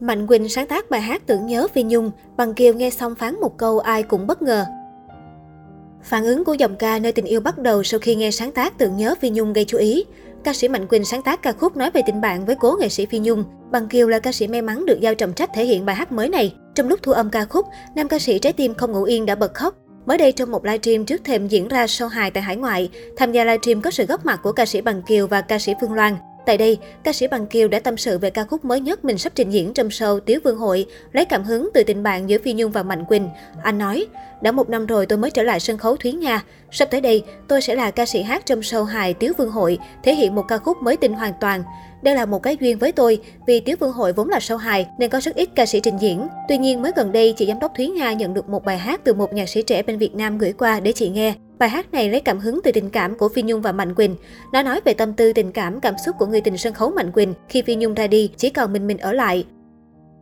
Mạnh Quỳnh sáng tác bài hát tưởng nhớ Phi Nhung, bằng Kiều nghe xong phán một câu ai cũng bất ngờ. Phản ứng của dòng ca nơi tình yêu bắt đầu sau khi nghe sáng tác tưởng nhớ Phi Nhung gây chú ý. Ca sĩ Mạnh Quỳnh sáng tác ca khúc nói về tình bạn với cố nghệ sĩ Phi Nhung. Bằng Kiều là ca sĩ may mắn được giao trọng trách thể hiện bài hát mới này. Trong lúc thu âm ca khúc, nam ca sĩ trái tim không ngủ yên đã bật khóc. Mới đây trong một livestream trước thềm diễn ra show hài tại hải ngoại, tham gia livestream có sự góp mặt của ca sĩ Bằng Kiều và ca sĩ Phương Loan. Tại đây, ca sĩ Bằng Kiều đã tâm sự về ca khúc mới nhất mình sắp trình diễn trong show Tiếu Vương Hội, lấy cảm hứng từ tình bạn giữa Phi Nhung và Mạnh Quỳnh. Anh nói, đã một năm rồi tôi mới trở lại sân khấu Thúy Nga. Sắp tới đây, tôi sẽ là ca sĩ hát trong show hài Tiếu Vương Hội, thể hiện một ca khúc mới tinh hoàn toàn. Đây là một cái duyên với tôi, vì Tiếu Vương Hội vốn là show hài nên có rất ít ca sĩ trình diễn. Tuy nhiên mới gần đây, chị giám đốc Thúy Nga nhận được một bài hát từ một nhạc sĩ trẻ bên Việt Nam gửi qua để chị nghe. Bài hát này lấy cảm hứng từ tình cảm của Phi Nhung và Mạnh Quỳnh. Nó nói về tâm tư tình cảm, cảm xúc của người tình sân khấu Mạnh Quỳnh khi Phi Nhung ra đi, chỉ còn mình mình ở lại.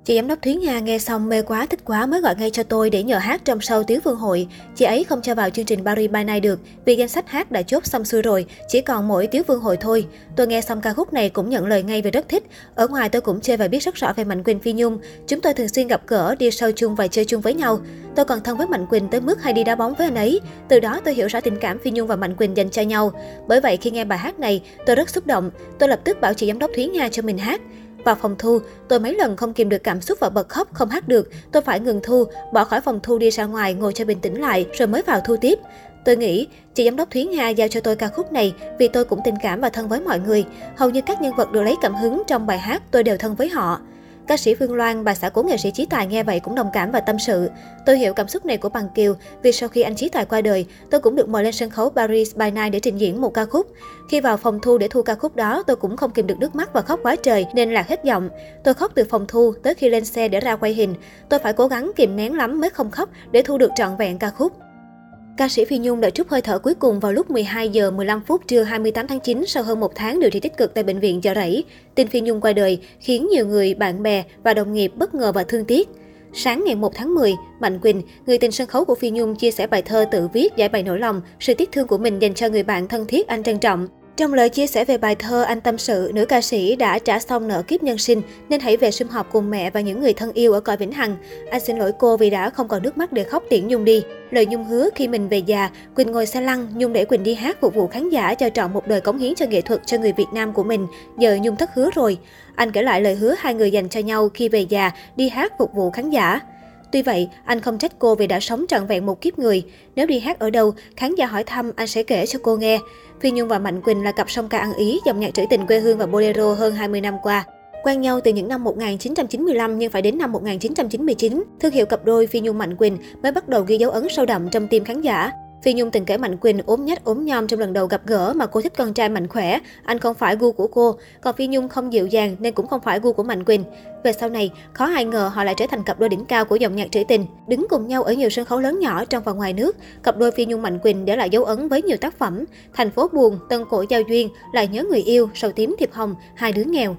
Chị giám đốc Thúy Nga nghe xong mê quá thích quá mới gọi ngay cho tôi để nhờ hát trong sau Tiếu Vương Hội. Chị ấy không cho vào chương trình Paris by Night được vì danh sách hát đã chốt xong xuôi rồi, chỉ còn mỗi Tiếu Vương Hội thôi. Tôi nghe xong ca khúc này cũng nhận lời ngay vì rất thích. Ở ngoài tôi cũng chơi và biết rất rõ về Mạnh Quỳnh Phi Nhung. Chúng tôi thường xuyên gặp gỡ, đi sâu chung và chơi chung với nhau. Tôi còn thân với Mạnh Quỳnh tới mức hay đi đá bóng với anh ấy. Từ đó tôi hiểu rõ tình cảm Phi Nhung và Mạnh Quỳnh dành cho nhau. Bởi vậy khi nghe bài hát này, tôi rất xúc động. Tôi lập tức bảo chị giám đốc Thúy Nga cho mình hát. Vào phòng thu, tôi mấy lần không kìm được cảm xúc và bật khóc không hát được. Tôi phải ngừng thu, bỏ khỏi phòng thu đi ra ngoài ngồi cho bình tĩnh lại rồi mới vào thu tiếp. Tôi nghĩ, chị giám đốc Thúy Nga giao cho tôi ca khúc này vì tôi cũng tình cảm và thân với mọi người. Hầu như các nhân vật được lấy cảm hứng trong bài hát tôi đều thân với họ. Ca sĩ Phương Loan, bà xã của nghệ sĩ Chí Tài nghe vậy cũng đồng cảm và tâm sự. Tôi hiểu cảm xúc này của Bằng Kiều vì sau khi anh Chí Tài qua đời, tôi cũng được mời lên sân khấu Paris by Night để trình diễn một ca khúc. Khi vào phòng thu để thu ca khúc đó, tôi cũng không kìm được nước mắt và khóc quá trời nên lạc hết giọng. Tôi khóc từ phòng thu tới khi lên xe để ra quay hình. Tôi phải cố gắng kìm nén lắm mới không khóc để thu được trọn vẹn ca khúc. Ca sĩ Phi Nhung đã trút hơi thở cuối cùng vào lúc 12 giờ 15 phút trưa 28 tháng 9 sau hơn một tháng điều trị tích cực tại bệnh viện Chợ Rẫy. Tin Phi Nhung qua đời khiến nhiều người, bạn bè và đồng nghiệp bất ngờ và thương tiếc. Sáng ngày 1 tháng 10, Mạnh Quỳnh, người tình sân khấu của Phi Nhung chia sẻ bài thơ tự viết giải bày nỗi lòng, sự tiếc thương của mình dành cho người bạn thân thiết anh trân trọng. Trong lời chia sẻ về bài thơ, anh tâm sự, nữ ca sĩ đã trả xong nợ kiếp nhân sinh nên hãy về sum họp cùng mẹ và những người thân yêu ở cõi vĩnh hằng. Anh xin lỗi cô vì đã không còn nước mắt để khóc tiễn Nhung đi. Lời Nhung hứa khi mình về già, Quỳnh ngồi xe lăn, Nhung để Quỳnh đi hát phục vụ khán giả cho trọn một đời cống hiến cho nghệ thuật cho người Việt Nam của mình. Giờ Nhung thất hứa rồi. Anh kể lại lời hứa hai người dành cho nhau khi về già, đi hát phục vụ khán giả. Tuy vậy, anh không trách cô vì đã sống trọn vẹn một kiếp người. Nếu đi hát ở đâu, khán giả hỏi thăm, anh sẽ kể cho cô nghe. Phi Nhung và Mạnh Quỳnh là cặp song ca ăn ý, dòng nhạc trữ tình quê hương và bolero hơn 20 năm qua. Quen nhau từ những năm 1995 nhưng phải đến năm 1999, thương hiệu cặp đôi Phi Nhung Mạnh Quỳnh mới bắt đầu ghi dấu ấn sâu đậm trong tim khán giả. Phi Nhung từng kể Mạnh Quỳnh ốm nhách ốm nhom trong lần đầu gặp gỡ mà cô thích con trai mạnh khỏe, anh không phải gu của cô, còn Phi Nhung không dịu dàng nên cũng không phải gu của Mạnh Quỳnh. Về sau này, khó ai ngờ họ lại trở thành cặp đôi đỉnh cao của dòng nhạc trữ tình, đứng cùng nhau ở nhiều sân khấu lớn nhỏ trong và ngoài nước. Cặp đôi Phi Nhung Mạnh Quỳnh để lại dấu ấn với nhiều tác phẩm: Thành phố buồn, Tân cổ giao duyên, Lại nhớ người yêu, Sầu tím thiệp hồng, Hai đứa nghèo.